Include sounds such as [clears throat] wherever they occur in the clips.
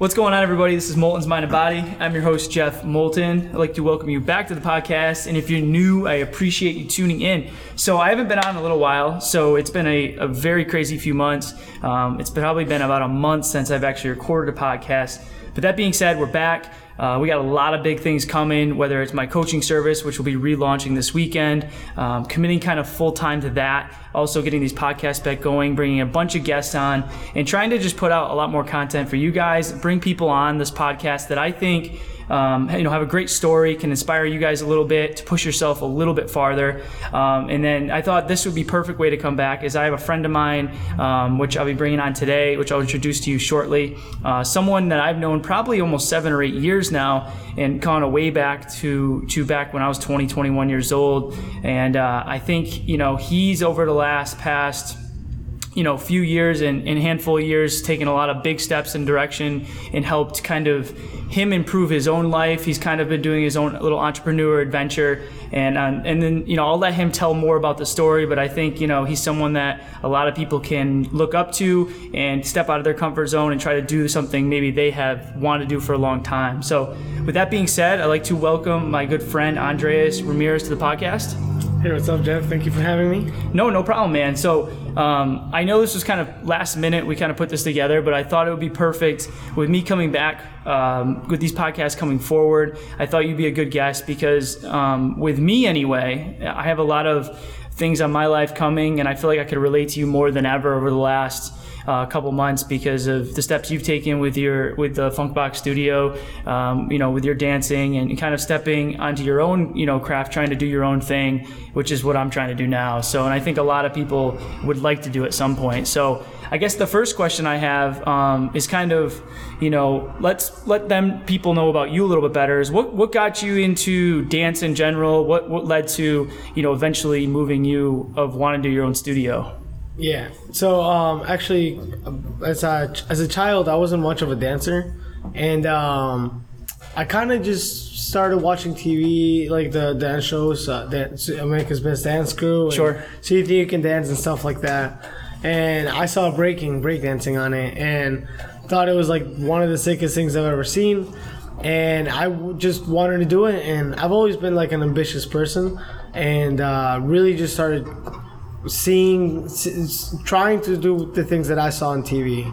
What's going on, everybody? This is Moulton's Mind and Body. I'm your host, Jeff Moulton. I'd like to welcome you back to the podcast. And if you're new, I appreciate you tuning in. So, I haven't been on in a little while, so it's been a, a very crazy few months. Um, it's probably been about a month since I've actually recorded a podcast. But that being said, we're back. Uh, we got a lot of big things coming, whether it's my coaching service, which will be relaunching this weekend, um, committing kind of full time to that, also getting these podcasts back going, bringing a bunch of guests on, and trying to just put out a lot more content for you guys, bring people on this podcast that I think um, you know, have a great story, can inspire you guys a little bit to push yourself a little bit farther. Um, and then I thought this would be perfect way to come back is I have a friend of mine, um, which I'll be bringing on today, which I'll introduce to you shortly. Uh, someone that I've known probably almost seven or eight years now and kind of way back to, to back when I was 20, 21 years old. And uh, I think, you know, he's over the last past you know, few years and, and handful of years, taken a lot of big steps in direction and helped kind of him improve his own life. He's kind of been doing his own little entrepreneur adventure, and um, and then you know I'll let him tell more about the story. But I think you know he's someone that a lot of people can look up to and step out of their comfort zone and try to do something maybe they have wanted to do for a long time. So with that being said, I'd like to welcome my good friend Andreas Ramirez to the podcast. Hey, what's up, Jeff? Thank you for having me. No, no problem, man. So um, I know this was kind of last minute. We kind of put this together, but I thought it would be perfect with me coming back um, with these podcasts coming forward. I thought you'd be a good guest because um, with me anyway, I have a lot of things on my life coming, and I feel like I could relate to you more than ever over the last uh, couple months because of the steps you've taken with your with the Funkbox Studio, um, you know, with your dancing and kind of stepping onto your own you know craft, trying to do your own thing, which is what I'm trying to do now. So, and I think a lot of people would like to do at some point. So. I guess the first question I have um, is kind of, you know, let's let them people know about you a little bit better. Is what what got you into dance in general? What what led to you know eventually moving you of wanting to do your own studio? Yeah. So um, actually, as a as a child, I wasn't much of a dancer, and um, I kind of just started watching TV, like the dance shows, uh, dance, America's Best Dance Crew. Sure. See if you can dance and stuff like that. And I saw breaking, breakdancing on it, and thought it was like one of the sickest things I've ever seen. And I just wanted to do it, and I've always been like an ambitious person, and uh, really just started seeing, trying to do the things that I saw on TV,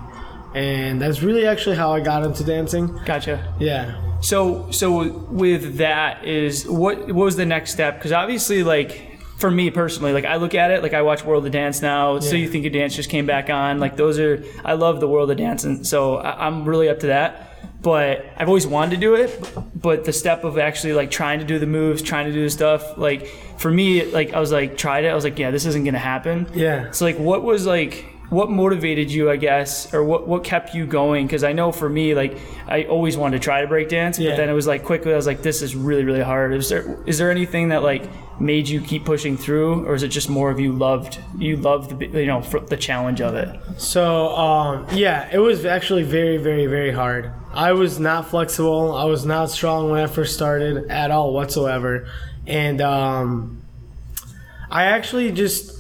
and that's really actually how I got into dancing. Gotcha. Yeah. So so with that is what what was the next step? Because obviously like. For me personally, like I look at it, like I watch World of Dance now. So you think of dance just came back on. Like those are, I love the World of Dance, and so I, I'm really up to that. But I've always wanted to do it. But the step of actually like trying to do the moves, trying to do the stuff, like for me, like I was like tried it. I was like, yeah, this isn't gonna happen. Yeah. So like, what was like, what motivated you, I guess, or what what kept you going? Because I know for me, like I always wanted to try to break dance, Yeah. but then it was like quickly, I was like, this is really really hard. Is there is there anything that like made you keep pushing through, or is it just more of you loved you loved the you know the challenge of it? So um, yeah, it was actually very, very, very hard. I was not flexible. I was not strong when I first started at all whatsoever, and um, I actually just.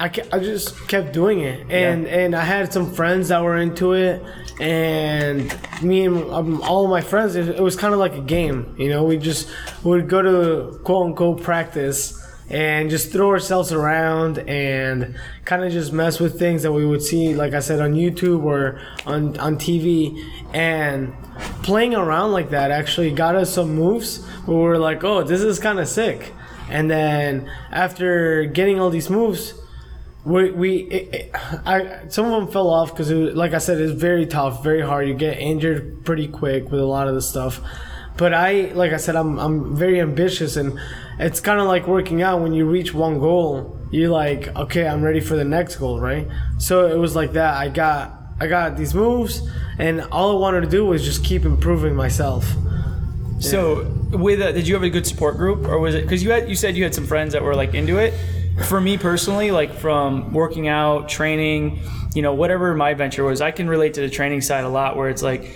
I, I just kept doing it, and and I had some friends that were into it, and me and um, all of my friends, it, it was kind of like a game, you know. We just would go to quote unquote practice, and just throw ourselves around and kind of just mess with things that we would see, like I said, on YouTube or on, on TV. And playing around like that actually got us some moves where we were like, oh, this is kind of sick. And then after getting all these moves, we, we it, it, I some of them fell off because like I said, it's very tough, very hard. You get injured pretty quick with a lot of the stuff. But I, like I said, I'm I'm very ambitious, and it's kind of like working out. When you reach one goal, you're like, okay, I'm ready for the next goal, right? So it was like that. I got I got these moves, and all I wanted to do was just keep improving myself. So, with a, did you have a good support group, or was it because you had you said you had some friends that were like into it? For me personally, like from working out, training, you know, whatever my venture was, I can relate to the training side a lot. Where it's like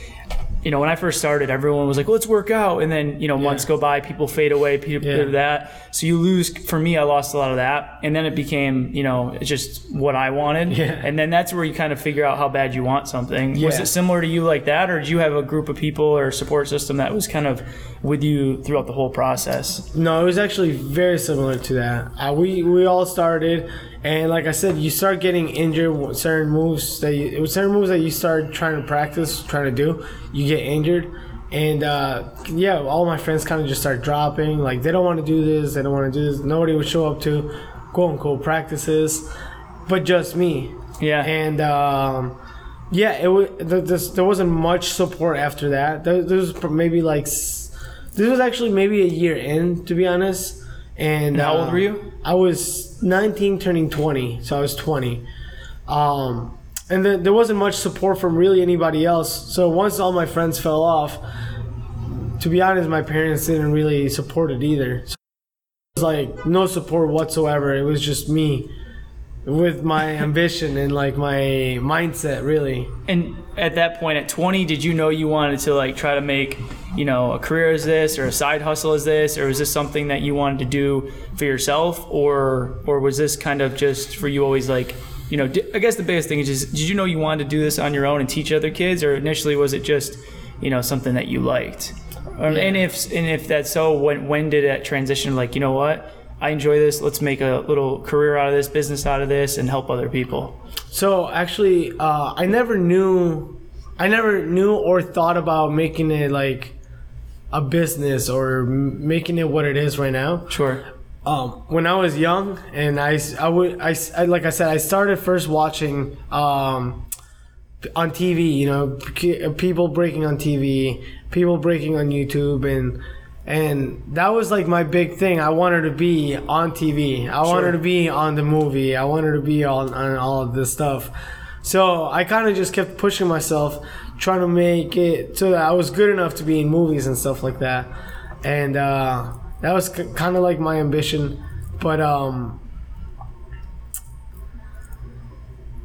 you know, when I first started, everyone was like, "Let's work out," and then you know, months go by, people fade away, people Yeah. do that. So you lose. For me, I lost a lot of that, and then it became, you know, it's just what I wanted. Yeah. And then that's where you kind of figure out how bad you want something. Was it similar to you like that, or did you have a group of people or support system that was kind of with you throughout the whole process? No, it was actually very similar to that. Uh, we we all started, and like I said, you start getting injured. with Certain moves that you, with certain moves that you start trying to practice, trying to do, you get injured, and uh, yeah, all my friends kind of just start dropping. Like they don't want to do this, they don't want to do this. Nobody would show up to quote unquote practices, but just me. Yeah. And um, yeah, it was th- there wasn't much support after that. There, there was maybe like this was actually maybe a year in, to be honest. And, how old uh, were you? I was 19, turning 20, so I was 20. Um, and then there wasn't much support from really anybody else. So once all my friends fell off, to be honest, my parents didn't really support it either. So it was like no support whatsoever. It was just me with my ambition and like my mindset, really. And at that point, at 20, did you know you wanted to like try to make, you know, a career as this or a side hustle as this, or was this something that you wanted to do for yourself, or or was this kind of just for you always like, you know, I guess the biggest thing is just did you know you wanted to do this on your own and teach other kids, or initially was it just, you know, something that you liked? Um, And if and if that's so, when when did that transition? Like, you know what? I enjoy this. Let's make a little career out of this, business out of this, and help other people. So actually, uh, I never knew, I never knew or thought about making it like a business or making it what it is right now. Sure. Um, when I was young, and I, I would, I, like I said, I started first watching um, on TV. You know, people breaking on TV, people breaking on YouTube, and and that was like my big thing. I wanted to be on TV. I wanted to be on the movie. I wanted to be on, on all of this stuff. So I kind of just kept pushing myself, trying to make it so that I was good enough to be in movies and stuff like that. And uh, that was k- kind of like my ambition. But um,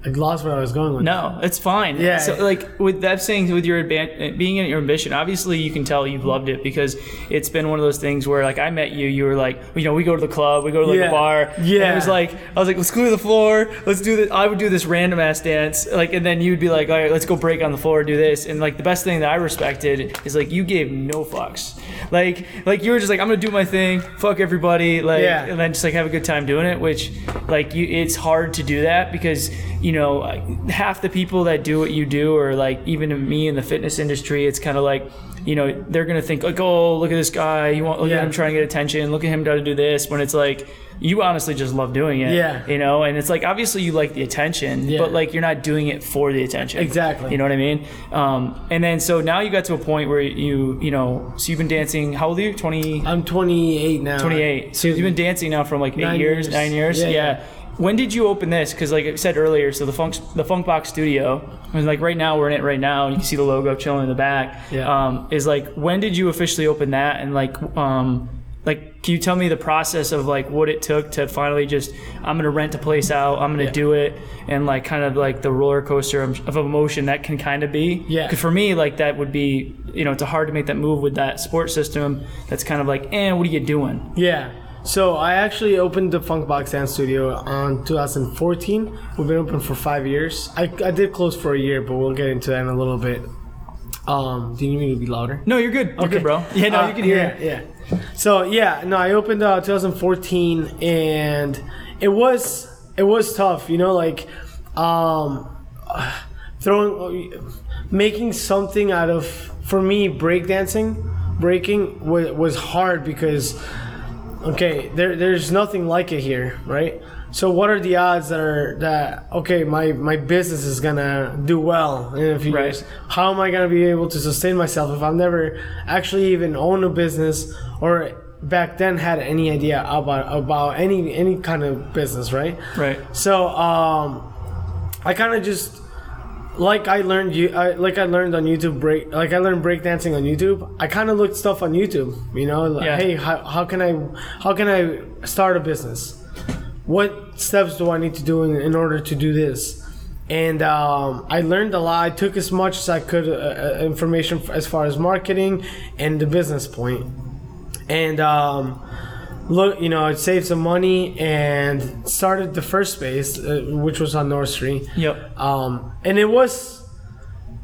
I lost where I was going with. No, it's fine. Yeah. So, like with that saying, with your advan- being in your ambition, obviously you can tell you've loved it because it's been one of those things where, like, I met you, you were like, you know, we go to the club, we go to like Yeah. a bar. And Yeah. it was like, I was like, let's go to the floor, let's do this. I would do this random ass dance, like, and then you'd be like, all right, let's go break on the floor, do this. And like the best thing that I respected is like you gave no fucks. Like, like you were just like, I'm gonna do my thing, fuck everybody, like, Yeah. and then just like have a good time doing it. Which, like, you, it's hard to do that because you know half the people that do what you do, or like even me in the fitness industry, it's kind of like. You know, they're gonna think like, "Oh, look at this guy! You want look Yeah. at him trying to get attention. Look at him trying to do this." When it's like, you honestly just love doing it. Yeah. You know, and it's like obviously you like the attention, Yeah. but like you're not doing it for the attention. Exactly. You know what I mean? Um, and then so now you got to a point where you you know so you've been dancing. How old are you? 20, I'm 28 now. 28. So you've been dancing now from like eight Nine years, years. nine years. Yeah, Yeah. yeah. When did you open this? Because like I said earlier, so the funk the Funk Box Studio, and like right now we're in it right now. You can see the logo chilling in the back. Yeah. Um, is like when did you officially open that? And like um, like can you tell me the process of like what it took to finally just I'm gonna rent a place out, I'm gonna Yeah. do it, and like kind of like the roller coaster of, of emotion that can kind of be. Yeah. 'Cause for me, like that would be you know it's hard to make that move with that sports system. That's kind of like, eh, what are you doing? Yeah. So I actually opened the Funk Box Dance Studio on 2014. We've been open for five years. I, I did close for a year, but we'll get into that in a little bit. Um, do you need me to be louder? No, you're good. You're good, bro. Yeah, no, Uh, you can hear yeah, it. Yeah. So yeah, no, I opened uh, 2014, and it was it was tough. You know, like um, throwing, making something out of for me breakdancing, breaking was, was hard because okay, there there's nothing like it here, right? So what are the odds that are that okay, my my business is gonna do well in a few Right. years? How am I gonna be able to sustain myself if I've never actually even owned a business or back then had any idea about about any any kind of business, right? Right. So um, I kind of just like I learned you I, like I learned on YouTube break like I learned breakdancing on YouTube. I kind of looked stuff on YouTube. You know, like, Yeah. hey, how, how can I how can I start a business? What steps do I need to do in, in order to do this? and um, I learned a lot. I took as much as I could uh, uh, information as far as marketing and the business point. and um, look, you know, I saved some money and started the first space, uh, which was on North Street. Yep. Um, and it was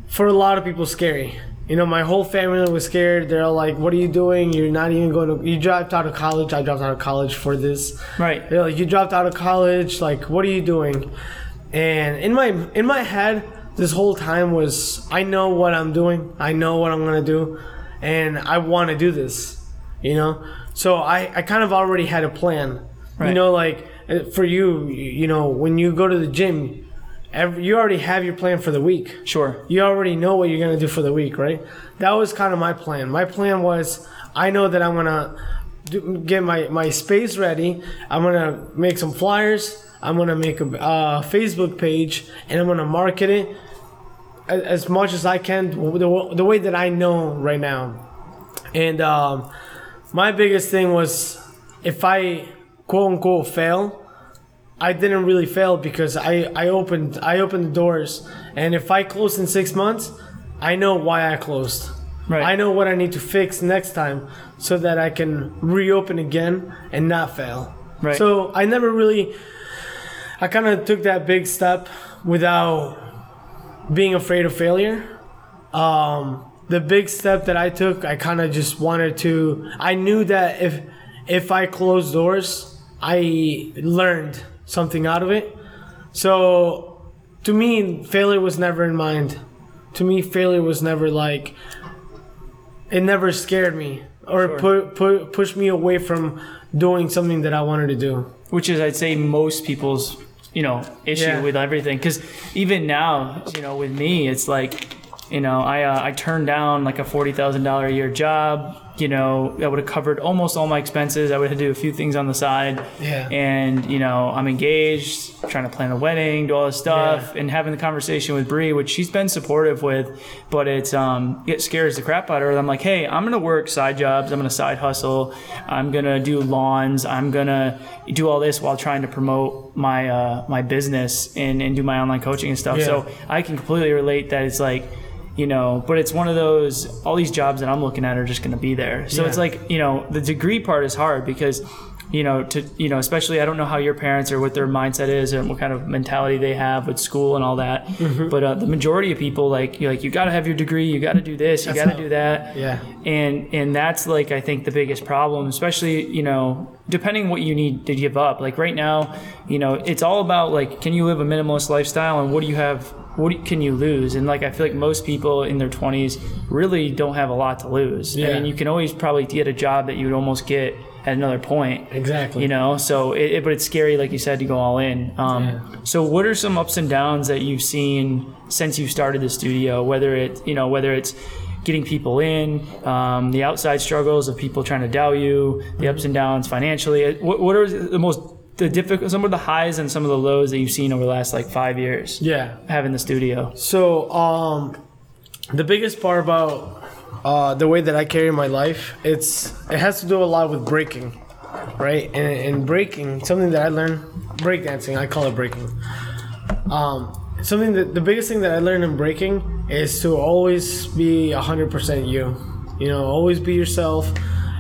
for a lot of people scary. You know, my whole family was scared. They're all like, "What are you doing? You're not even going to. You dropped out of college. I dropped out of college for this. Right. They're like, you dropped out of college. Like, what are you doing? And in my in my head, this whole time was, I know what I'm doing. I know what I'm gonna do, and I want to do this. You know, so I I kind of already had a plan. Right. You know, like uh, for you, you know, when you go to the gym, every, you already have your plan for the week Sure. you already know what you're gonna do for the week, right? That was kind of my plan. My plan was I know that I'm gonna get my my space ready. I'm gonna make some flyers. I'm gonna make a uh, Facebook page, and I'm gonna market it as, as much as I can the, the way that I know right now. And um, my biggest thing was if I quote unquote fail, I didn't really fail because I, I opened I opened the doors and if I closed in six months, I know why I closed. Right. I know what I need to fix next time so that I can reopen again and not fail. Right. So I never really I kind of took that big step without being afraid of failure. Um, the big step that I took, I kind of just wanted to. I knew that if if I closed doors, I learned something out of it. So to me, failure was never in mind. To me, failure was never like. It never scared me or Sure. put, put pushed me away from doing something that I wanted to do. which is I'd say most people's you know issue Yeah. with everything because even now you know with me it's like you know I uh, I turned down like a forty thousand dollar a year job you know that would have covered almost all my expenses. I would have to do a few things on the side. Yeah. and you know I'm engaged trying to plan a wedding do all this stuff and having the conversation with Bree which she's been supportive with but it's um it scares the crap out of her. I'm like hey I'm gonna work side jobs. I'm gonna side hustle. I'm gonna do lawns. I'm gonna do all this while trying to promote my uh, my business and, and do my online coaching and stuff. Yeah. so I can completely relate that it's like you know but it's one of those all these jobs that I'm looking at are just gonna be there so it's like you know the degree part is hard because you know to you know especially i don't know how your parents or what their mindset is and what kind of mentality they have with school and all that Mm-hmm. but uh, the majority of people like you like you got to have your degree you got to do this you got to do that Yeah. and and that's like i think the biggest problem especially you know depending what you need to give up like right now you know it's all about like can you live a minimalist lifestyle and what do you have what can you lose and like i feel like most people in their 20s really don't have a lot to lose i Yeah. mean you can always probably get a job that you would almost get at another point Exactly. you know so it, it- but it's scary like you said to go all in um, Yeah. so what are some ups and downs that you've seen since you started the studio whether it you know whether it's getting people in um, the outside struggles of people trying to doubt you the ups and downs financially what, what are the most the difficult some of the highs and some of the lows that you've seen over the last like five years Yeah. having the studio So, um, the biggest part about uh, the way that I carry my life, it's it has to do a lot with breaking, right? And, and breaking, something that I learned, breakdancing, I call it breaking. Um, something that the biggest thing that I learned in breaking is to always be hundred percent you. You know, always be yourself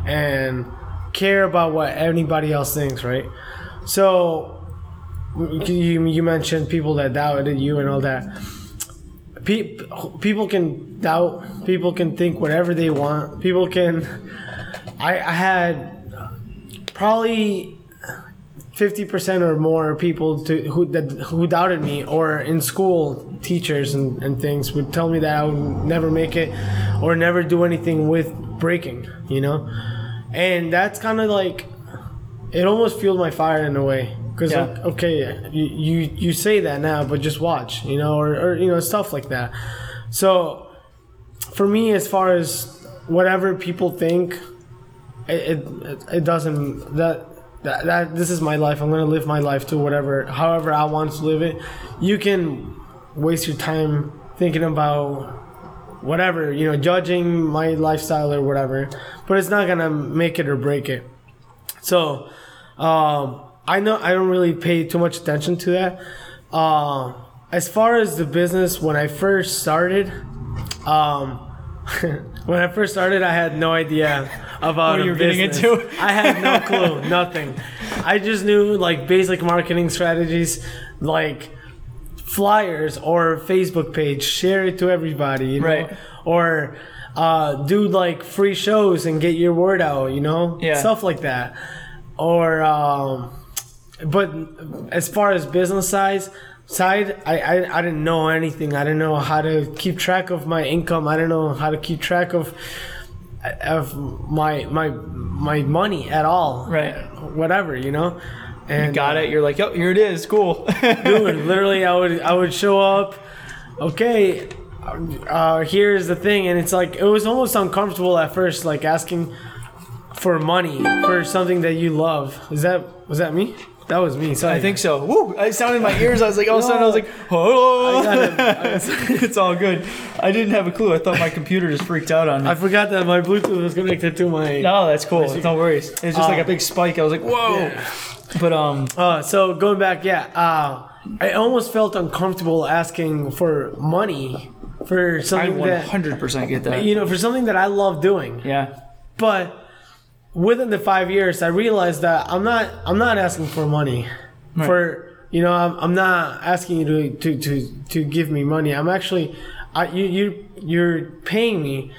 and care about what anybody else thinks, right? So you, you mentioned people that doubted you and all that. Pe- people can doubt. People can think whatever they want. People can. I, I had probably fifty percent or more people to, who that who doubted me, or in school, teachers and, and things would tell me that I would never make it, or never do anything with breaking. You know, and that's kind of like it almost fueled my fire in a way because Yeah. like, okay you, you you say that now but just watch you know or, or you know stuff like that. So for me as far as whatever people think it it, it doesn't that, that that this is my life. I'm gonna live my life to whatever however i want to live it. You can waste your time thinking about whatever you know judging my lifestyle or whatever but it's not gonna make it or break it. So, um, I know I don't really pay too much attention to that. Uh, as far as the business, when I first started, um, [laughs] when I first started, I had no idea about What you were getting business. into? [laughs] I had no clue, [laughs] nothing. I just knew like basic marketing strategies, like flyers or Facebook page, share it to everybody, you know, Right. or uh, do like free shows and get your word out, you know, Yeah. stuff like that, or um, but as far as business size side I, I i didn't know anything i didn't know how to keep track of my income i didn't know how to keep track of of my my my money at all Right. whatever you know and Got it. You're like, oh, here it is. Cool. [laughs] dude literally i would i would show up okay uh here's the thing and it's like it was almost uncomfortable at first like asking for money for something that you love is that was that me that was me sorry I think so. Woo! I sounded in my ears. I was like, all of a sudden, I was like, [laughs] oh. It. I was- it's all good. I didn't have a clue. I thought my computer just freaked out on me. I forgot that my Bluetooth was connected to my. no, that's cool. It's No worries. It's just like a Um, big spike. I was like, whoa. But um, Uh, so going back, yeah, uh, I almost felt uncomfortable asking for money for I something that 100% get that. you know for something that I love doing. Yeah. But within the five years, I realized that I'm not I'm not asking for money Right. for you know I'm, I'm not asking you to, to to to give me money. I'm actually I, you you you're paying me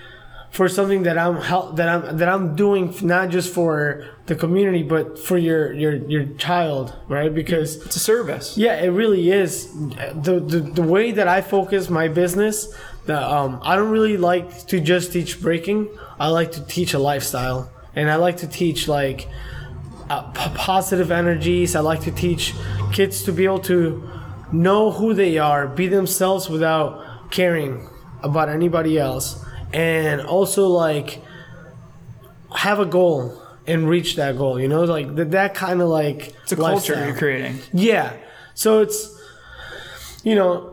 for something that I'm help that I'm that I'm doing not just for the community but for your your your child, right? Because It's a service. yeah, it really is. The, the the way that I focus my business, the um, I don't really like to just teach breaking. I like to teach a lifestyle, and I like to teach like uh, p- positive energies. I like to teach kids to be able to know who they are, be themselves without caring about anybody else, and also like have a goal and reach that goal. You know, like that, that kind of like It's a culture you're creating. yeah. So it's, you know,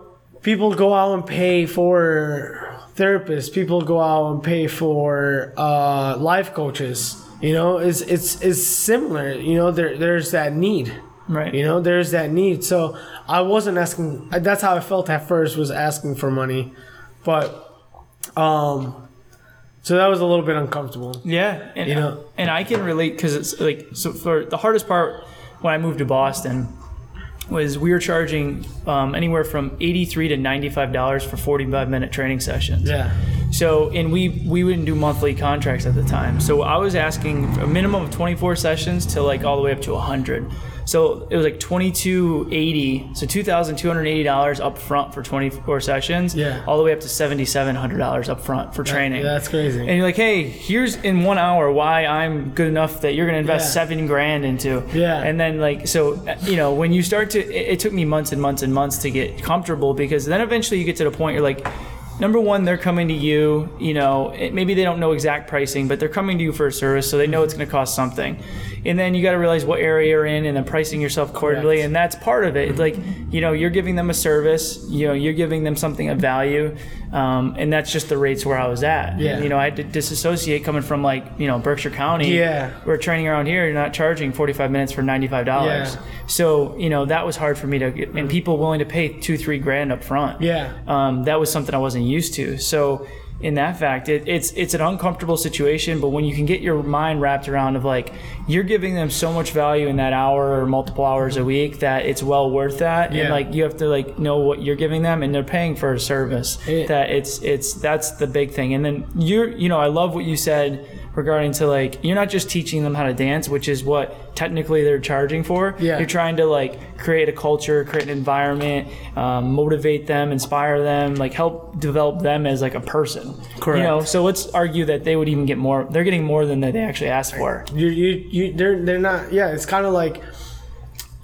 people go out and pay for therapists. People go out and pay for uh, life coaches. You know, it's it's it's similar. You know, there there's that need. Right. You know, there's that need. So I wasn't asking. That's how I felt at first was asking for money, but um, so that was a little bit uncomfortable. Yeah, and You know- and I can relate because it's like so for the hardest part when I moved to Boston was we were charging um, anywhere from eighty three to ninety five dollars for forty five minute training sessions. Yeah. So and we we wouldn't do monthly contracts at the time. So I was asking a minimum of twenty four sessions to like all the way up to hundred. So it was like twenty two eighty. So two thousand two hundred eighty dollars up front for twenty four sessions. Yeah. All the way up to seventy seven hundred dollars up front for training. That's crazy. And you're like, hey, here's in one hour why I'm good enough that you're gonna invest Yeah. seven grand into. Yeah. And then like so, you know, when you start to, it, it took me months and months and months to get comfortable because then eventually you get to the point you're like. Number one, they're coming to you. You know, it, maybe they don't know exact pricing, but they're coming to you for a service, so they know it's going to cost something. And then you got to realize what area you're in, and then pricing yourself accordingly. And that's part of it. It's like, you know, you're giving them a service. You know, you're giving them something of value, um, and that's just the rates where I was at. Yeah. You know, I had to disassociate coming from like you know Berkshire County. Yeah. We're training around here. You're not charging 45 minutes for 95 dollars. Yeah. So you know that was hard for me to get, and people willing to pay two three grand up front. Yeah. Um, that was something I wasn't used to. So in that fact, it, it's it's an uncomfortable situation. But when you can get your mind wrapped around of like you're giving them so much value in that hour or multiple hours a week that it's well worth that. Yeah. And like you have to like know what you're giving them, and they're paying for a service. Yeah. That it's it's that's the big thing. And then you're you know I love what you said regarding to like you're not just teaching them how to dance, which is what technically they're charging for. Yeah. You're trying to like create a culture, create an environment, um, motivate them, inspire them, like help develop them as like a person. Correct. You know, so let's argue that they would even get more. They're getting more than that they actually asked for. you you you they're they're not yeah it's kind of like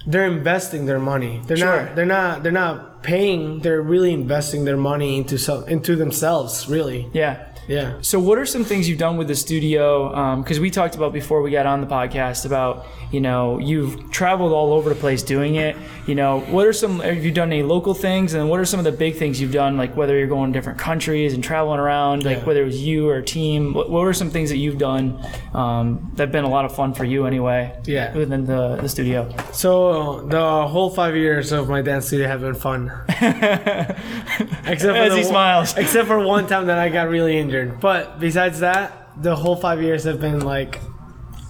they're investing their money they're Sure. not they're not they're not paying they're really investing their money into some into themselves really Yeah. Yeah So, what are some things you've done with the studio? Because we talked about before we got on the podcast about, you know, you've traveled all over the place doing it. You know, what are some, have you done any local things? And what are some of the big things you've done, like whether you're going to different countries and traveling around, like Yeah. whether it was you or a team? What, what were some things that you've done um, that have been a lot of fun for you anyway? Yeah. Within the, the studio? so the whole five years of my dance studio have been fun [laughs] except As the he smiles. Except for one time that I got really injured. [laughs] But besides that, the whole five years have been like,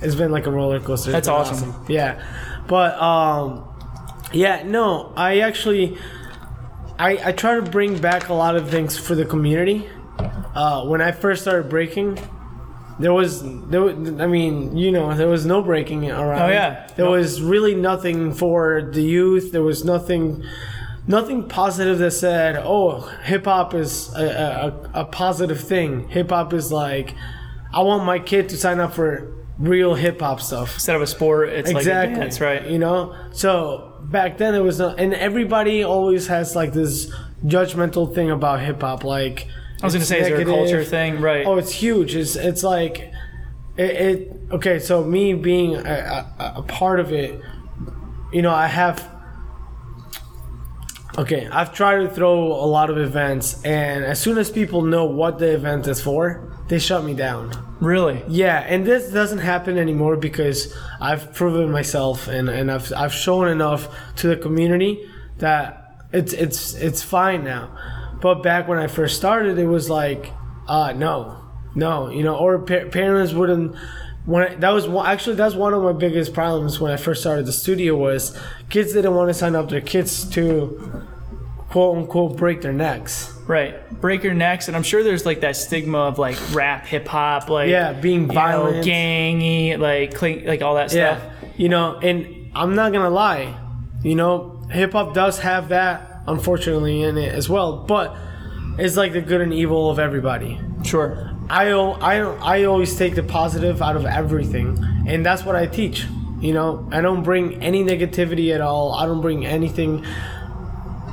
it's been like a roller coaster. It's That's been awesome. Yeah, but um, yeah, no, I actually, I I try to bring back a lot of things for the community. Uh, when I first started breaking, there was there. I mean, you know, there was no breaking around. Oh, yeah. there No. was really nothing for the youth. There was nothing. Nothing positive that said, "Oh, hip hop is a, a, a positive thing." Hip hop is like, I want my kid to sign up for real hip hop stuff. Instead of a sport, it's Exactly. like a dance, right? You know, so back then it was not, and everybody always has like this judgmental thing about hip hop. Like, I was gonna it's say, is there a culture thing, right? Oh, it's huge. It's it's like it. it okay, so me being a, a, a part of it, you know, I have. Okay, I've tried to throw a lot of events, and as soon as people know what the event is for, they shut me down. Really? Yeah, and this doesn't happen anymore because I've proven myself and, and I've I've shown enough to the community that it's it's it's fine now. But back when I first started, it was like, uh, no, no, you know, or pa- parents wouldn't. When I, that was one, actually that's one of my biggest problems when I first started the studio was kids didn't want to sign up their kids to quote unquote break their necks. Right. Break your necks, and I'm sure there's like that stigma of like rap, hip hop, like Yeah, being you know, violent. gangy, like like all that stuff. Yeah, you know, and I'm not gonna lie, you know, hip hop does have that unfortunately in it as well, but it's like the good and evil of everybody. Sure. I I I always take the positive out of everything, and that's what I teach. You know, I don't bring any negativity at all. I don't bring anything,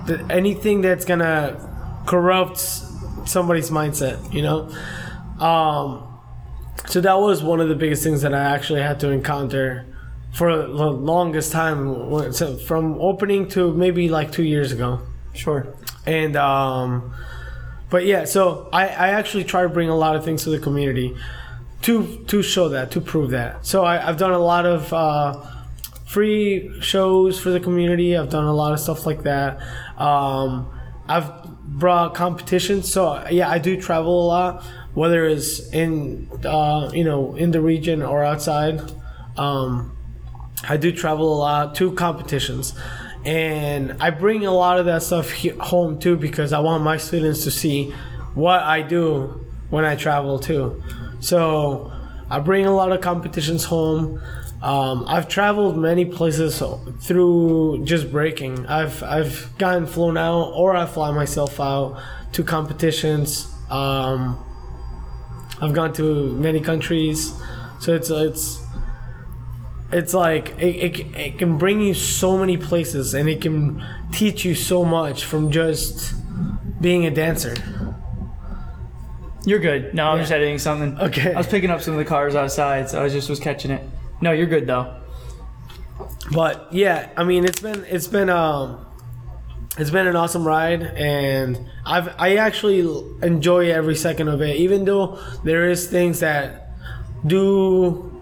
that, anything that's gonna corrupt somebody's mindset. You know, um, so that was one of the biggest things that I actually had to encounter for the longest time, so from opening to maybe like two years ago Sure. and um but yeah so i i actually try to bring a lot of things to the community to to show that to prove that. So I, i've done a lot of uh free shows for the community. I've done a lot of stuff like that. Um i've brought competitions. So yeah i do travel a lot whether it's in uh you know in the region or outside. Um I do travel a lot to competitions, and I bring a lot of that stuff home too because I want my students to see what I do when I travel too. So I bring a lot of competitions home. Um, I've traveled many places through just breaking. I've I've gotten flown out, or I fly myself out to competitions. Um, I've gone to many countries, so it's it's it's like it, it, it can bring you so many places and it can teach you so much from just being a dancer You're good. No, I'm Yeah. just editing something. Okay. I was picking up some of the cars outside, so I just was catching it. No, you're good though. but yeah i mean it's been it's been um it's been an awesome ride and i've i actually enjoy every second of it even though there is things that do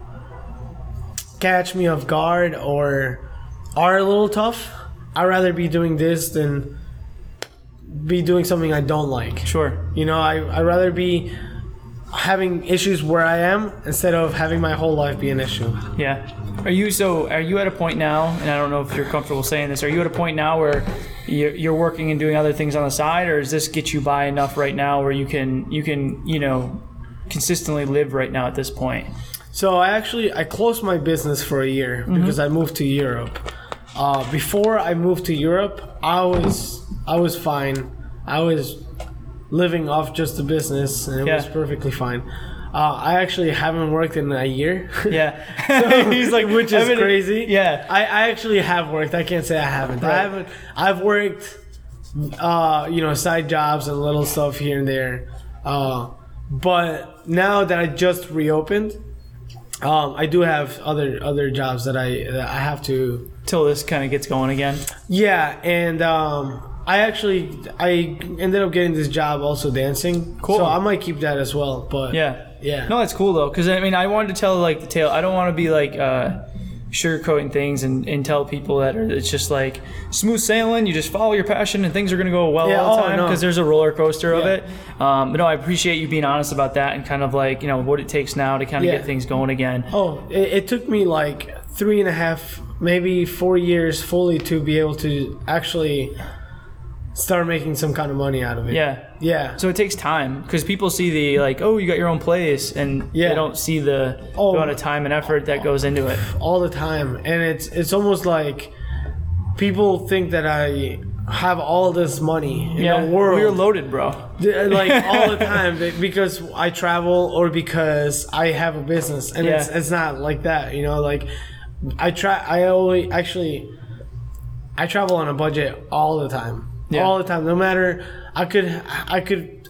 catch me off guard or are a little tough i'd rather be doing this than be doing something i don't like Sure. You know, I I'd rather be having issues where I am instead of having my whole life be an issue. Yeah. Are you so? Are you at a point now? And I don't know if you're comfortable saying this. Are you at a point now where you're, you're working and doing other things on the side, or does this get you by enough right now where you can you can you know consistently live right now at this point? So I actually I closed my business for a year because I moved to Europe. Uh, before I moved to Europe, I was I was fine. I was living off just the business, and it was perfectly fine. Uh, I actually haven't worked in a year. Yeah. [laughs] [laughs] He's like, which is I mean, crazy. Yeah. I, I actually have worked. I can't say I haven't. I haven't. I've worked, uh, you know, side jobs and little stuff here and there. Uh, but now that I just reopened, um, I do have other other jobs that I that I have to. Till this kind of gets going again. Yeah, and um, I actually I ended up getting this job also dancing. Cool. So I might keep that as well. But Yeah. yeah. No, that's cool though, because I mean, I wanted to tell like the tale. I don't want to be like, uh, sugarcoating things and, and tell people that it's just like smooth sailing. You just follow your passion and things are going to go well Yeah, all the oh, time no. because there's a roller coaster of it. Um, but no, I appreciate you being honest about that and kind of like you know what it takes now to kind of Yeah. get things going again. Oh, it, it took me like three and a half, maybe four years fully to be able to actually start making some kind of money out of it. Yeah. Yeah. So it takes time because people see the like, oh, you got your own place, and Yeah. they don't see the Oh. amount of time and effort that goes into it. all the time and it's it's almost like people think that I have all this money in Yeah, the world we're loaded, bro. [laughs] like all the time because I travel or because I have a business and it's it's not like that you know like I try I always actually I travel on a budget all the time Yeah. all the time no matter I could I could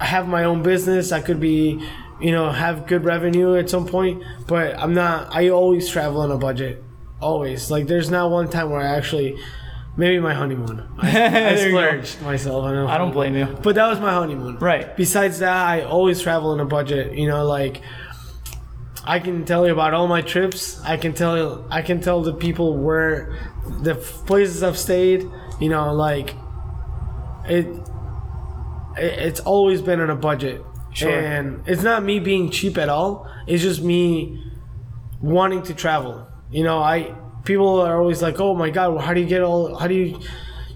have my own business I could be you know have good revenue at some point but I'm not I always travel on a budget always like there's not one time where I actually maybe my honeymoon [laughs] I, I There you go. splurged myself I. I don't blame you. but that was my honeymoon. Right. Besides that, I always travel on a budget. You know, like I can tell you about all my trips. I can tell you, I can tell the people where the places I've stayed. You know, like it. it it's always been on a budget, Sure. and it's not me being cheap at all. It's just me wanting to travel. You know, I people are always like, "Oh my god, how do you get all? How do you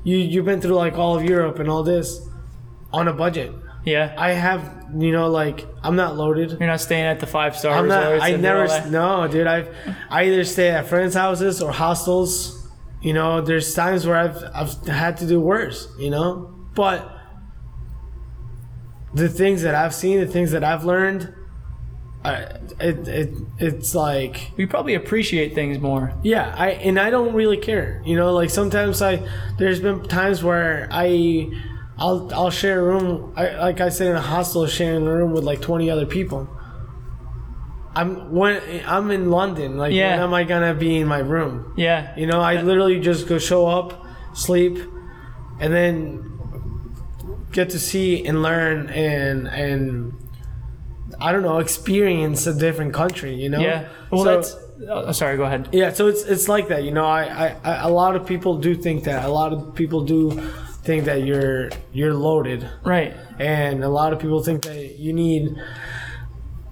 you you've been through like all of Europe and all this on a budget?" Yeah. I have, you know, like I'm not loaded. You're not staying at the five star I'm not. I never. No, dude. I've. I either stay at friends' houses or hostels. You know, there's times where I've I've had to do worse. You know, but the things that I've seen, the things that I've learned, I, it it it's like We probably appreciate things more. yeah, I and I don't really care. You know, like sometimes I there's been times where I I'll I'll share a room I, like I said in a hostel sharing a room with like 20 other people. I'm when I'm in London, like Yeah. when am I going to be in my room? Yeah. You know, I literally just go show up, sleep, and then get to see and learn and and I don't know, experience a different country, you know? Yeah. Well, So- that's. Oh, sorry. Go ahead. yeah, so it's it's like that, you know. I, I, I a lot of people do think that. A lot of people do think that you're you're loaded, Right. and a lot of people think that you need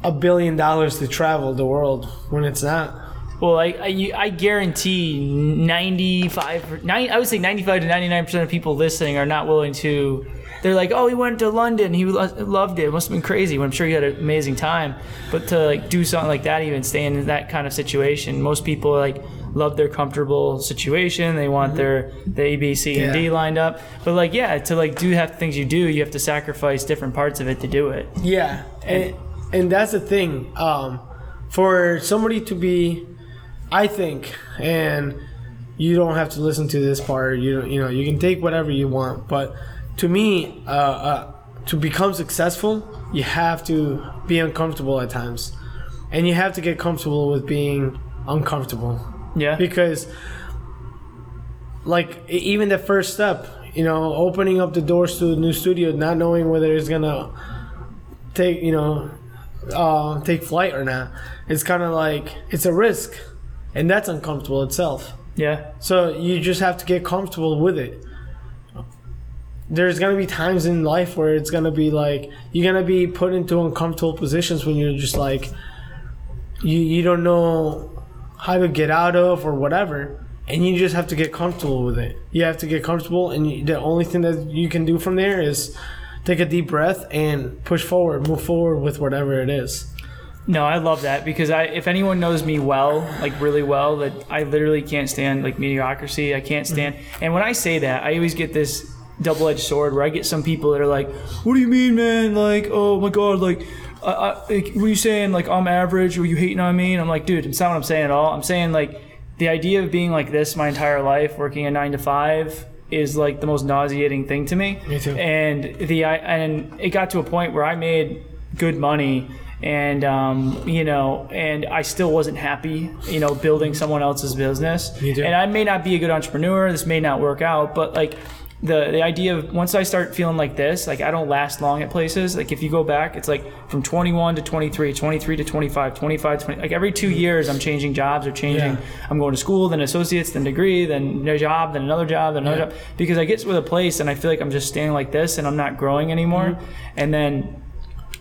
a billion dollars to travel the world when it's not. Well, I, I, I guarantee 95, 90, I would say 95 to 99% of people listening are not willing to. They're like, oh, he went to London. He lo- loved it. It must have been crazy. Well, I'm sure he had an amazing time. But to like do something like that, even stay in that kind of situation, most people like love their comfortable situation. They want mm-hmm. their the A, B, C, and D lined up. But like, yeah, to like do have things you do, you have to sacrifice different parts of it to do it. Yeah, and and that's the thing. Um, for somebody to be, I think, and you don't have to listen to this part. You you know you can take whatever you want, but to me, uh, uh, to become successful, you have to be uncomfortable at times, and you have to get comfortable with being uncomfortable Yeah. because like even the first step you know opening up the doors to a new studio not knowing whether it's gonna take you know uh, take flight or not it's kind of like it's a risk. And that's uncomfortable itself. Yeah. so you just have to get comfortable with it. There's gonna be times in life where it's gonna be like you're gonna be put into uncomfortable positions when you're just like you you don't know how to get out of or whatever and you just have to get comfortable with it. You have to get comfortable and you, the only thing that you can do from there is take a deep breath and push forward move forward with whatever it is No, I love that because I, if anyone knows me well, like really well, that I literally can't stand like mediocrity. I can't stand. Mm-hmm. And when I say that, I always get this double-edged sword where I get some people that are like, "What do you mean, man? Like, oh my god, like." I, I, like, what are you saying? Like I'm average? Or you hating on me? And I'm like, dude, it's not what I'm saying at all. I'm saying like the idea of being like this my entire life, working a nine to five, is like the most nauseating thing to me. Me too. And the I and it got to a point where I made good money and um, you know and i still wasn't happy you know building someone else's business Me too. and i may not be a good entrepreneur this may not work out but like the the idea of once I start feeling like this, like I don't last long at places. Like if you go back, it's like from 21 to 23, 23 to 25, 25 20. Like every two years, I'm changing jobs or changing. Yeah. I'm going to school, then associates, then degree, then a job, then another job, then another Yeah. job. Because I get to a place and I feel like I'm just standing like this and I'm not growing anymore. Mm-hmm. And then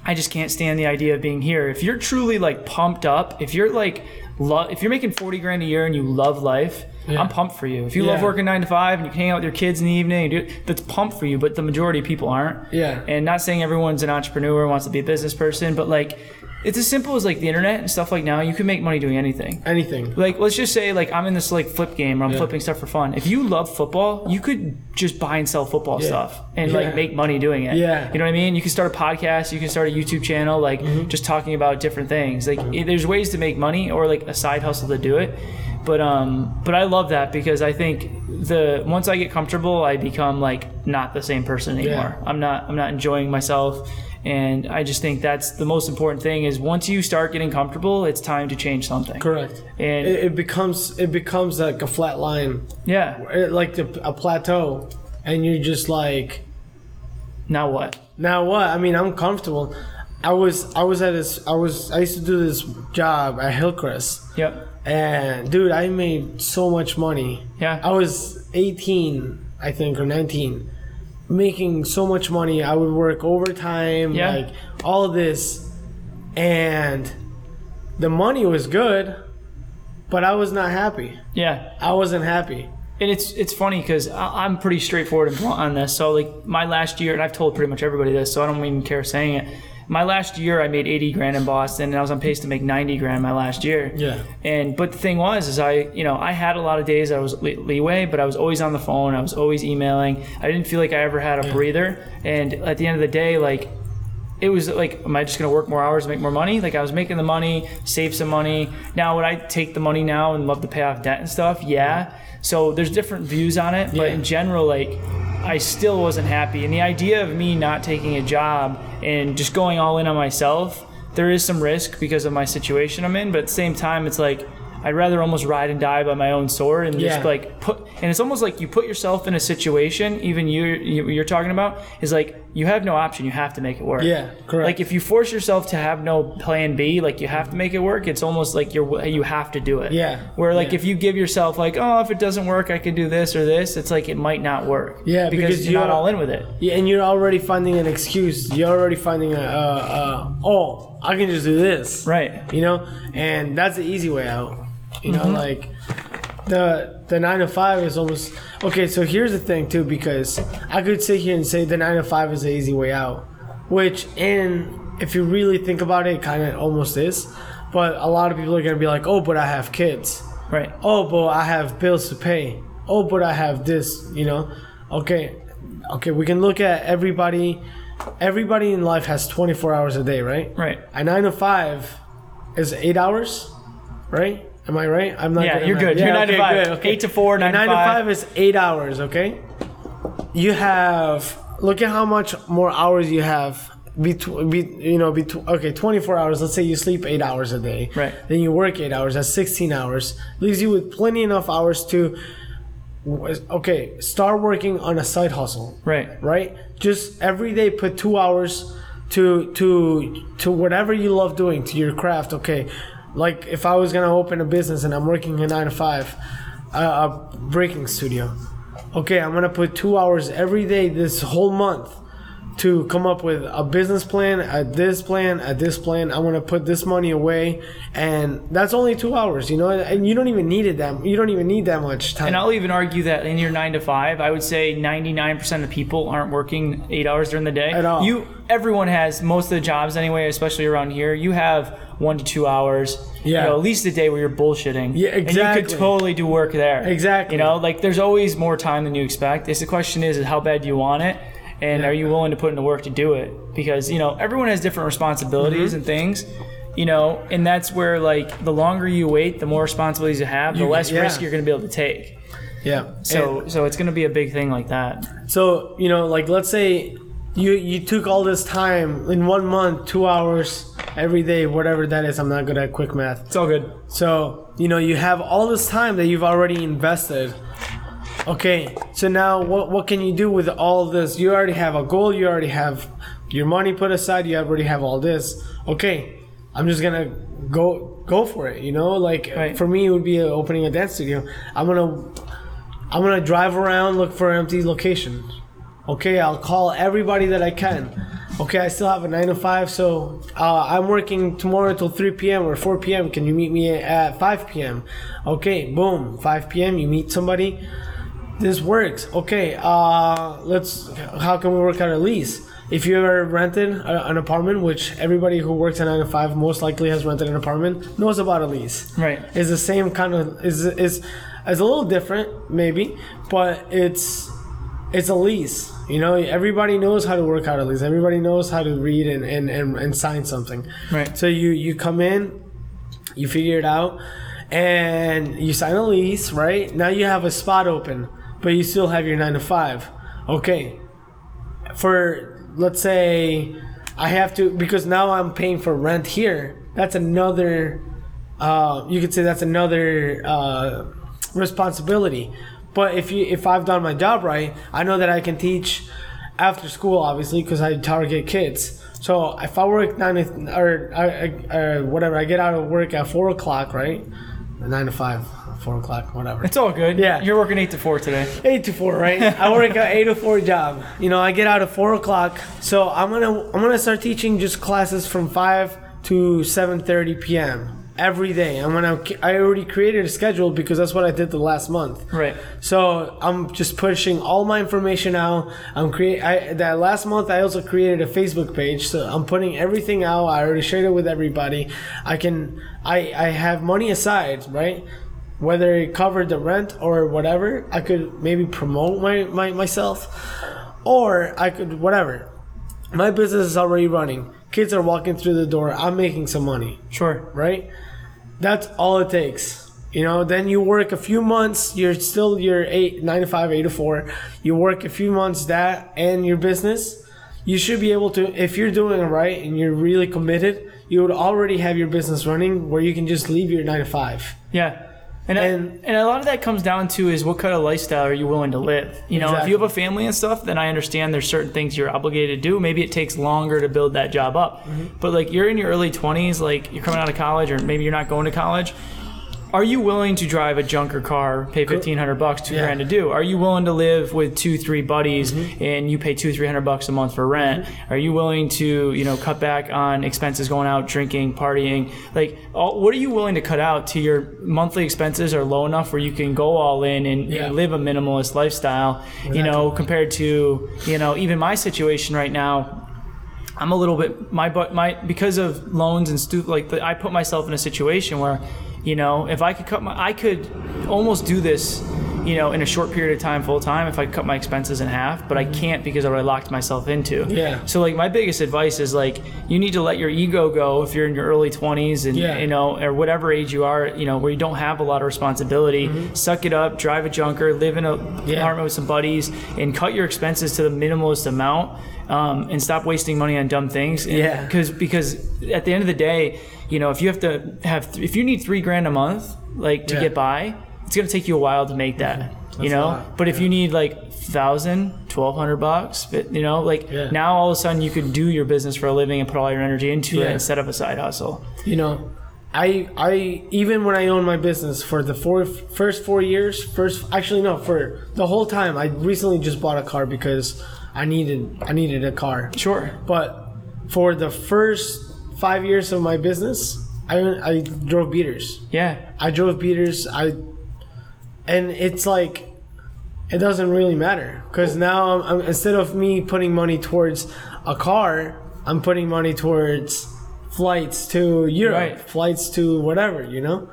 I just can't stand the idea of being here. If you're truly like pumped up, if you're like, lo- if you're making 40 grand a year and you love life, Yeah. I'm pumped for you. If you love working nine to five and you can hang out with your kids in the evening, do, that's pumped for you. But the majority of people aren't. Yeah. And not saying everyone's an entrepreneur wants to be a business person, but like, it's as simple as like the internet and stuff like now. You can make money doing anything. Anything. Like, let's just say, like, I'm in this like flip game where I'm Yeah. flipping stuff for fun. If you love football, you could just buy and sell football Yeah. stuff and Yeah. like make money doing it. Yeah. you know what I mean. You can start a podcast, you can start a YouTube channel, like Mm-hmm. just talking about different things. Like, it- there's ways to make money or like a side hustle to do it. But um, but I love that because I think the once I get comfortable, I become like not the same person anymore. I'm not I'm not enjoying myself. And I just think that's the most important thing is once you start getting comfortable, it's time to change something. Correct. And It, it becomes it becomes like a flat line, yeah, It- like the, a plateau, and you're just like, now what? now what? I mean, I'm comfortable. I was I was at this I was I used to do this job at Hillcrest, Yep. and dude, I made so much money. Yeah. I was 18, I think, or 19, making so much money. I would work overtime, Yeah. like all of this, and the money was good, but I was not happy. Yeah. I wasn't happy. And it's it's funny because I'm pretty straightforward on this. So like my last year, and I've told pretty much everybody this, so I don't even care saying it. My last year, I made 80 grand in Boston, and I was on pace to make 90 grand my last year. Yeah. And but the thing was, is I you know I had a lot of days I was le- leeway, but I was always on the phone. I was always emailing. I didn't feel like I ever had a breather. And at the end of the day, like it was like, am I just going to work more hours make more money? Like I was making the money, save some money. Now, would I take the money now and love to pay off debt and stuff? Yeah. So there's different views on it, but Yeah. in general, like I still wasn't happy. And the idea of me not taking a job and just going all in on myself, there is some risk because of my situation I'm in. But at the same time, it's like I'd rather almost ride and die by my own sword and just Yeah. like put. And it's almost like you put yourself in a situation. Even you, you you're talking about is like you have no option. You have to make it work. Yeah, correct. Like if you force yourself to have no plan B, like you have to make it work. It's almost like you're you have to do it. Yeah, Where like yeah. if you give yourself like, oh, if it doesn't work, I can do this or this. It's like it might not work. Yeah, because, because you're not you're- all in with it. Yeah, and you're already finding an excuse. You're already finding a, uh, uh, oh, I can just do this. Right. You know, and that's the easy way out. You know, Mm-hmm. like the the nine to five is almost okay. So here's the thing too, because I could sit here and say the nine to five is the easy way out, which in if you really think about it, kind of almost is. But a lot of people are gonna be like, oh, but I have kids. Right. Oh, but I have bills to pay. Oh, but I have this, you know. Okay. Okay, we can look at everybody everybody in life has 24 hours a day, right? Right. A 9 to 5 is 8 hours, right? Am I right? I'm not Yeah, at you're good. You're nine to okay, five. good, okay. Eight to four, A nine to 9 to five. 5 is 8 hours, okay? You have look at how much more hours you have between be, you know between okay 24 hours let's say you sleep 8 hours a day Right. then you work 8 hours that's 16 hours leaves you with plenty enough hours to okay start working on a side hustle Right. right just every day put 2 hours to to to whatever you love doing to your craft okay like if I was going to open a business and I'm working a 9 to 5 a, a breaking studio okay, I'm gonna put two hours every day this whole month to come up with a business plan, a this plan, a this plan. I want to put this money away, and that's only two hours, you know. And you don't even need it that you don't even need that much time. And I'll even argue that in your nine to five, I would say 99% of people aren't working eight hours during the day. At all. You, everyone has most of the jobs anyway, especially around here. You have one to two hours. Yeah. You know, at least a day where you're bullshitting. Yeah, And you could totally do work there. Exactly. You know, like there's always more time than you expect. It's the question is, is how bad do you want it? And Yeah. are you willing to put in the work to do it? Because, you know, everyone has different responsibilities Mm-hmm. and things. You know, and that's where like the longer you wait, the more responsibilities you have, the You- less yeah. risk you're going to be able to take. yeah. So so it's going to be a big thing like that. So you know, like let's say you you took all this time in one month, two hours every day, whatever that is. I'm not good at quick math. It's all good. So you know, you have all this time that you've already invested. Okay, so now what what can you do with all this? You already have a goal. You already have your money put aside. You already have all this. Okay, I'm just gonna go go for it. You know, like Right. for me, it would be opening a dance studio. I'm gonna I'm gonna drive around, look for empty locations. Okay, I'll call everybody that I can. Okay, I still have a nine to five, so uh, I'm working tomorrow till 3 p.m. or 4 p.m. Can you meet me at 5 p.m.? Okay, boom, 5 p.m. You meet somebody. This works. Okay, uh, let's. How can we work out a lease? If you ever rented a, an apartment, which everybody who works at nine to five most likely has rented an apartment, knows about a lease Right. It's the same kind of is is is a little different maybe, but it's it's a lease. You know, everybody knows how to work out a lease. Everybody knows how to read and, and, and, and sign something. Right. So you you come in, you figure it out, and you sign a lease. Right now you have a spot open, but you still have your nine to five. Okay. For let's say I have to because now I'm paying for rent here. That's another. Uh, you could say that's another uh, responsibility. But if you if I've done my job right, I know that I can teach after school, obviously, because I target kids. So if I work nine to, or, or, or whatever, I get out of work at four o'clock, right? Nine to five, four o'clock, whatever. It's all good. Yeah. You're working eight to four today. Eight to four, right? [laughs] I work at eight to four job. You know, I get out at four o'clock, so I'm gonna I'm gonna start teaching just classes from five to seven thirty p.m. every day. And when I'm I already created a schedule because that's what I did the last month. Right. So I'm just pushing all my information out. I'm create I that last month I also created a Facebook page. So I'm putting everything out. I already shared it with everybody. I can I I have money aside, right? Whether it covered the rent or whatever, I could maybe promote my, my myself. Or I could whatever. My business is already running. Kids are walking through the door. I'm making some money Sure. right? That's all it takes. You know, then you work a few months, you're still your eight nine to five, eight to four. You work a few months that and your business, you should be able to if you're doing it right and you're really committed, you would already have your business running where you can just leave your nine to five. Yeah. And, And- and a lot of that comes down to is what kind of lifestyle are you willing to live? You know, if you have a family and stuff, then I understand there's certain things you're obligated to do. Maybe it takes longer to build that job up. Mm-hmm. But like you're in your early 20s, like you're coming out of college or maybe you're not going to college. Are you willing to drive a junker car, pay fifteen hundred bucks, two Yeah. grand to do? Are you willing to live with two, three buddies, mm-hmm. and you pay two, three hundred bucks a month for rent? Mm-hmm. Are you willing to, you know, cut back on expenses, going out, drinking, partying? Like, all, what are you willing to cut out to your monthly expenses are low enough where you can go all in and, Yeah. and live a minimalist lifestyle? You know, compared to, you know, even my situation right now. I'm a little bit my but my because of loans and stu like the, I put myself in a situation where, you know, if I could cut my I could almost do this, you know, in a short period of time full time if I cut my expenses in half, but I can't because of what I locked myself into. Yeah. So like my biggest advice is like you need to let your ego go if you're in your early 20s and Yeah. you know or whatever age you are, you know, where you don't have a lot of responsibility. Mm-hmm. Suck it up, drive a junker, live in a Mm-hmm. Yeah. apartment with some buddies, and cut your expenses to the minimalist amount. Um, and stop wasting money on dumb things. And- Yeah. Because because at the end of the day, you know, if you have to have th- if you need three grand a month, like to Yeah. get by, it's gonna take you a while to make that. You That's a know, but if you need like thousand, twelve hundred bucks, but, you know, like Yeah. now all of a sudden you could do your business for a living and put all your energy into it Yeah. instead of a side hustle. You know, I I even when I owned my business for the four first four years, first actually no, for the whole time, I recently just bought a car because I needed I needed a car. Sure. But for the first five years of my business, I I drove beaters. Yeah. I drove beaters. I and it's like it doesn't really matter because now I'm, I'm, instead of me putting money towards a car, I'm putting money towards flights to Europe, Right. flights to whatever. You know?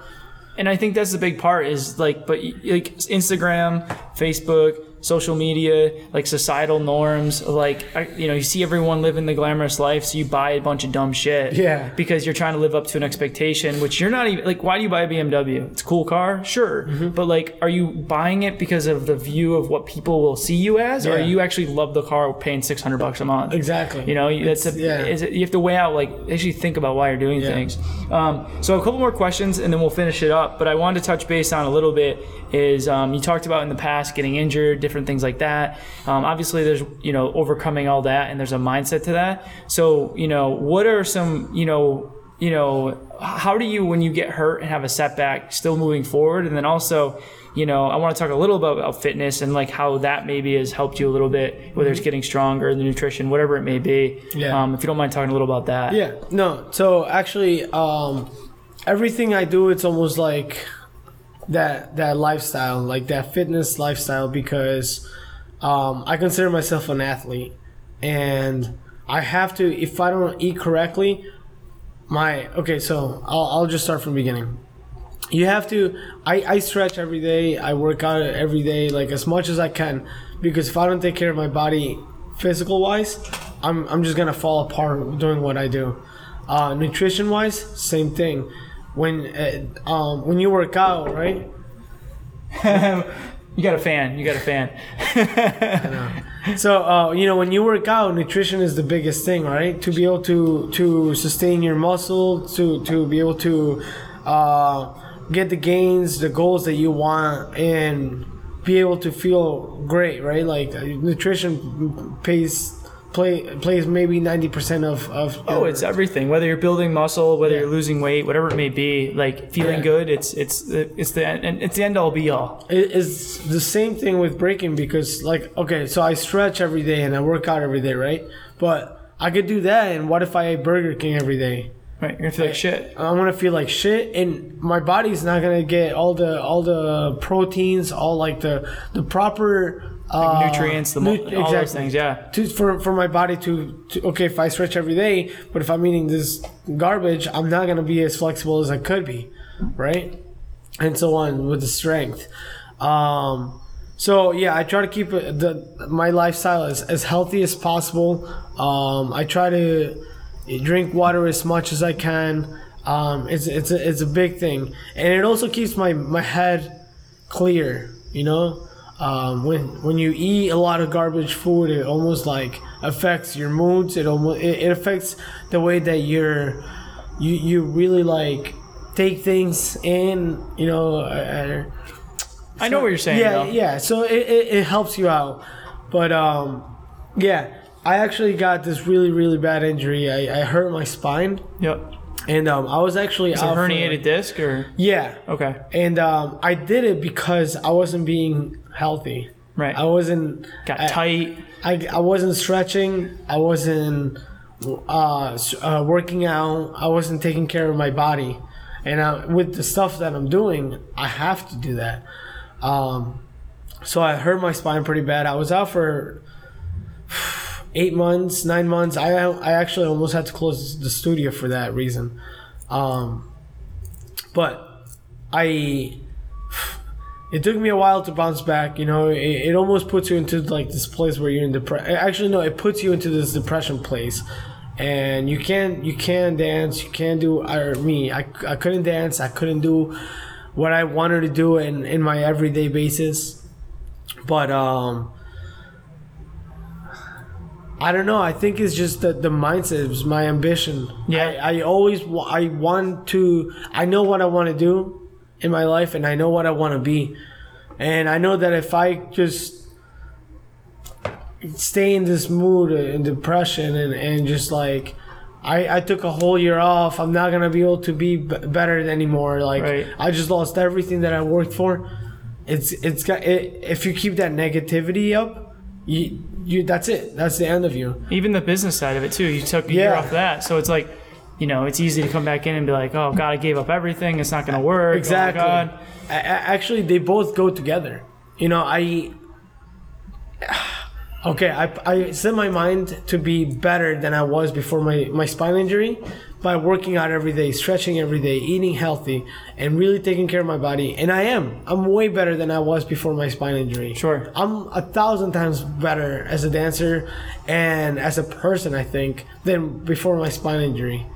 and I think that's the big part is like, but like Instagram, Facebook, social media, like societal norms. Like you know, you see everyone living the glamorous life, so you buy a bunch of dumb shit. Yeah. Because you're trying to live up to an expectation, which you're not even like. Why do you buy a BMW? It's a cool car, sure, Mm-hmm. but like, are you buying it because of the view of what people will see you as, or Yeah. you actually love the car, paying six hundred bucks a month? Exactly. You know, you- that's a, yeah. is it, you have to weigh out like actually think about why you're doing Yeah. things. Um, so a couple more questions and then we'll finish it up. But I wanted to touch base on a little bit is um, you talked about in the past getting injured, different things like that. Um, obviously, there's you know overcoming all that and there's a mindset to that. So you know, what are some you know you know how do you when you get hurt and have a setback still moving forward and then also you know i want to talk a little bit about fitness and like how that maybe has helped you a little bit whether it's getting stronger the nutrition whatever it may be Yeah. um, if you don't mind talking a little about that Yeah, no. So actually, um, everything I do, it's almost like that that lifestyle, like that fitness lifestyle, because um, I consider myself an athlete, and I have to. If I don't eat correctly, my okay. So I'll I'll just start from beginning. You have to. I, I stretch every day. I work out every day, like as much as I can, because if I don't take care of my body, physical wise, I'm I'm just gonna fall apart doing what I do. Uh, nutrition wise, same thing. When uh, um, when you work out, right? [laughs] you got a fan you got a fan [laughs] So uh, you know when you work out, nutrition is the biggest thing, right? To be able to to sustain your muscle, to to be able to uh, get the gains, the goals that you want, and be able to feel great, right? Like uh, nutrition pays play plays maybe ninety percent of of. oh your- it's everything whether you're building muscle whether Yeah. you're losing weight whatever it may be like feeling Yeah. good it's it's it's the and it's the end all be all It's the same thing with breaking because, like, okay, so I stretch every day and I work out every day, right? But I could do that, and what if I ate Burger King every day? right you're gonna feel like shit I'm gonna feel like shit, and my body's not gonna get all the all the proteins, all like the the proper uh, nutrients the nu- all those things yeah To, for for my body to, to okay, if I stretch every day, but if I'm eating this garbage, I'm not gonna be as flexible as I could be, right? And so on with the strength. Um, so yeah, I try to keep the my lifestyle as, as healthy as possible. Um, I try to drink water as much as I can. Um, it's it's a, it's a big thing, and it also keeps my my head clear. You know, um, when when you eat a lot of garbage food, it almost like affects your moods. It almost it, it affects the way that you're you you really like take things in. You know. Uh, i know what you're saying yeah, though. yeah. So it, it, it helps you out, but um, yeah. I actually got this really really bad injury. I, I hurt my spine, yep and um, I was actually it's a out for- herniated disc or yeah, okay and um, I did it because I wasn't being healthy. right I wasn't. got I, tight I, I wasn't stretching. I wasn't uh, uh, working out. I wasn't taking care of my body. And uh, with the stuff that I'm doing, I have to do that. Um, so I hurt my spine pretty bad. I was out for [sighs] eight months, nine months. I I actually almost had to close the studio for that reason. Um, but I it took me a while to bounce back. You know, it, it almost puts you into like this place where you're in depression. Actually, no, it puts you into this depression place, and you can't you can't dance. You can't do. Or me, I, I couldn't dance. I couldn't do what I wanted to do in in my everyday basis. But um, I don't know. I think it's just that the mindset. It's my ambition. Yeah. I, I always I want to. I know what I want to do in my life, and I know what I want to be, and I know that if I just stay in this mood and depression and and just like. I, I took a whole year off. I'm not gonna be able to be b- better anymore. Like Right. I just lost everything that I worked for. It's it's got it, if you keep that negativity up, you you that's it. That's the end of you. even the business side of it too. You took a year off that, so it's like, you know, it's easy to come back in and be like, oh God, I gave up everything. It's not going to work. Oh exactly. Oh God. A- a- actually, they both go together. You know, I. [sighs] Okay, I, I set my mind to be better than I was before my, my spine injury, by working out every day, stretching every day, eating healthy, and really taking care of my body. And I am. I'm way better than I was before my spine injury. Sure. I'm a thousand times better as a dancer and as a person, I think, than before my spine injury.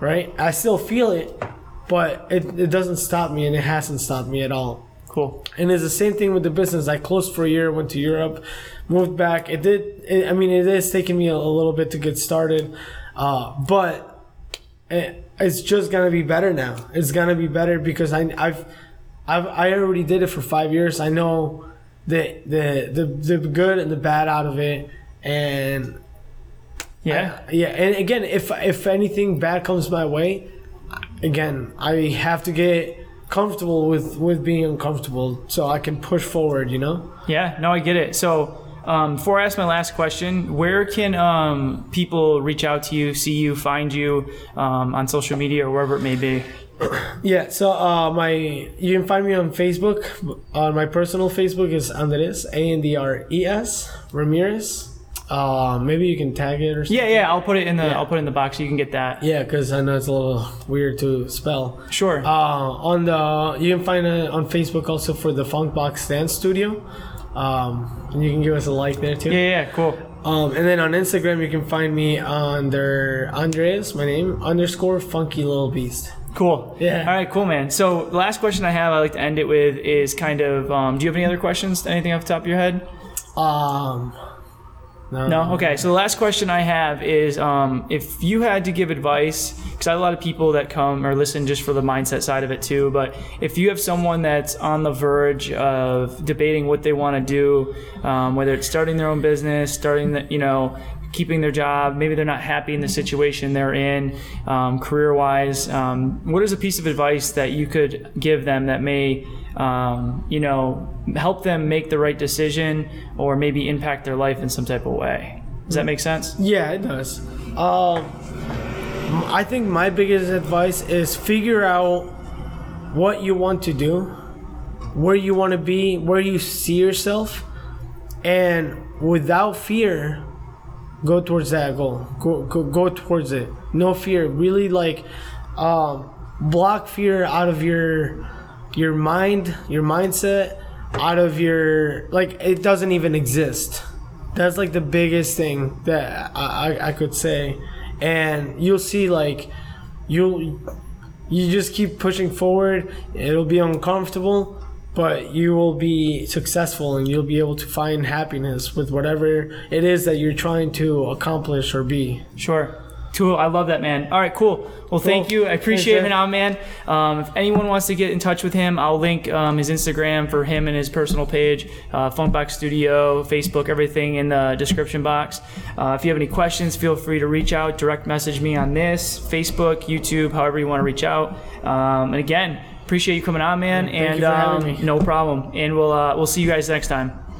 Right? I still feel it, but it, it doesn't stop me, and it hasn't stopped me at all. Cool. And it's the same thing with the business. I closed for a year, went to Europe, moved back. It did. It, I mean, it is taking me a, a little bit to get started, uh, but it, it's just gonna be better now. It's gonna be better because I, I've, I've, I already did it for five years. I know the the the the good and the bad out of it, and Yeah. yeah. And again, if if anything bad comes my way, again, I have to get comfortable with with being uncomfortable so I can push forward. You know. Yeah, no, I get it. So, um, before I ask my last question, where can um, people reach out to you, see you, find you um, on social media or wherever it may be? [clears throat] Yeah, so uh, my you can find me on Facebook. On my personal Facebook is Andres A N D R E S Ramirez. Uh, maybe you can tag it or something. Yeah, yeah, I'll put it in the Yeah. I'll put it in the box so you can get that. Yeah, because I know it's a little weird to spell. Sure. Uh, on the you can find it on Facebook also for the Funk Box Dance Studio. Um, and you can give us a like there too. yeah, yeah, cool. Um, and then on Instagram you can find me under Andres, my name underscore Funky Little Beast. Cool. Yeah. All right, cool, man. So the last question I have, I like to end it with, is kind of, um, do you have any other questions? Anything off the top of your head? Um, no, No. Okay. So the last question I have is, um, if you had to give advice, because I have a lot of people that come or listen just for the mindset side of it too. But if you have someone that's on the verge of debating what they want to do, um, whether it's starting their own business, starting the, you know, keeping their job, maybe they're not happy in the situation they're in, um, career-wise. Um, what is a piece of advice that you could give them that may, um, you know, help them make the right decision or maybe impact their life in some type of way? Does that make sense? Yeah, it does. Um, I think my biggest advice is figure out what you want to do, where you want to be, where you see yourself, and without fear, go towards that goal. Go go, go towards it. No fear. Really like um, block fear out of your your mind, your mindset, out of your like it doesn't even exist. That's like the biggest thing that I, I, I could say, and you'll see like you'll you just keep pushing forward. It'll be uncomfortable, but you will be successful and you'll be able to find happiness with whatever it is that you're trying to accomplish or be. Sure. Cool. I love that, man. All right, cool. Well, thank you. I appreciate Thanks, him Jeff. man. Um, if anyone wants to get in touch with him, I'll link um, his Instagram for him and his personal page, uh, Funkbox Studio, Facebook, everything in the description box. Uh, if you have any questions, feel free to reach out, direct message me on this, Facebook, YouTube, however you want to reach out. Um, and again, appreciate you coming on, man. Thank and you for um, me. no problem. And we'll uh, we'll see you guys next time.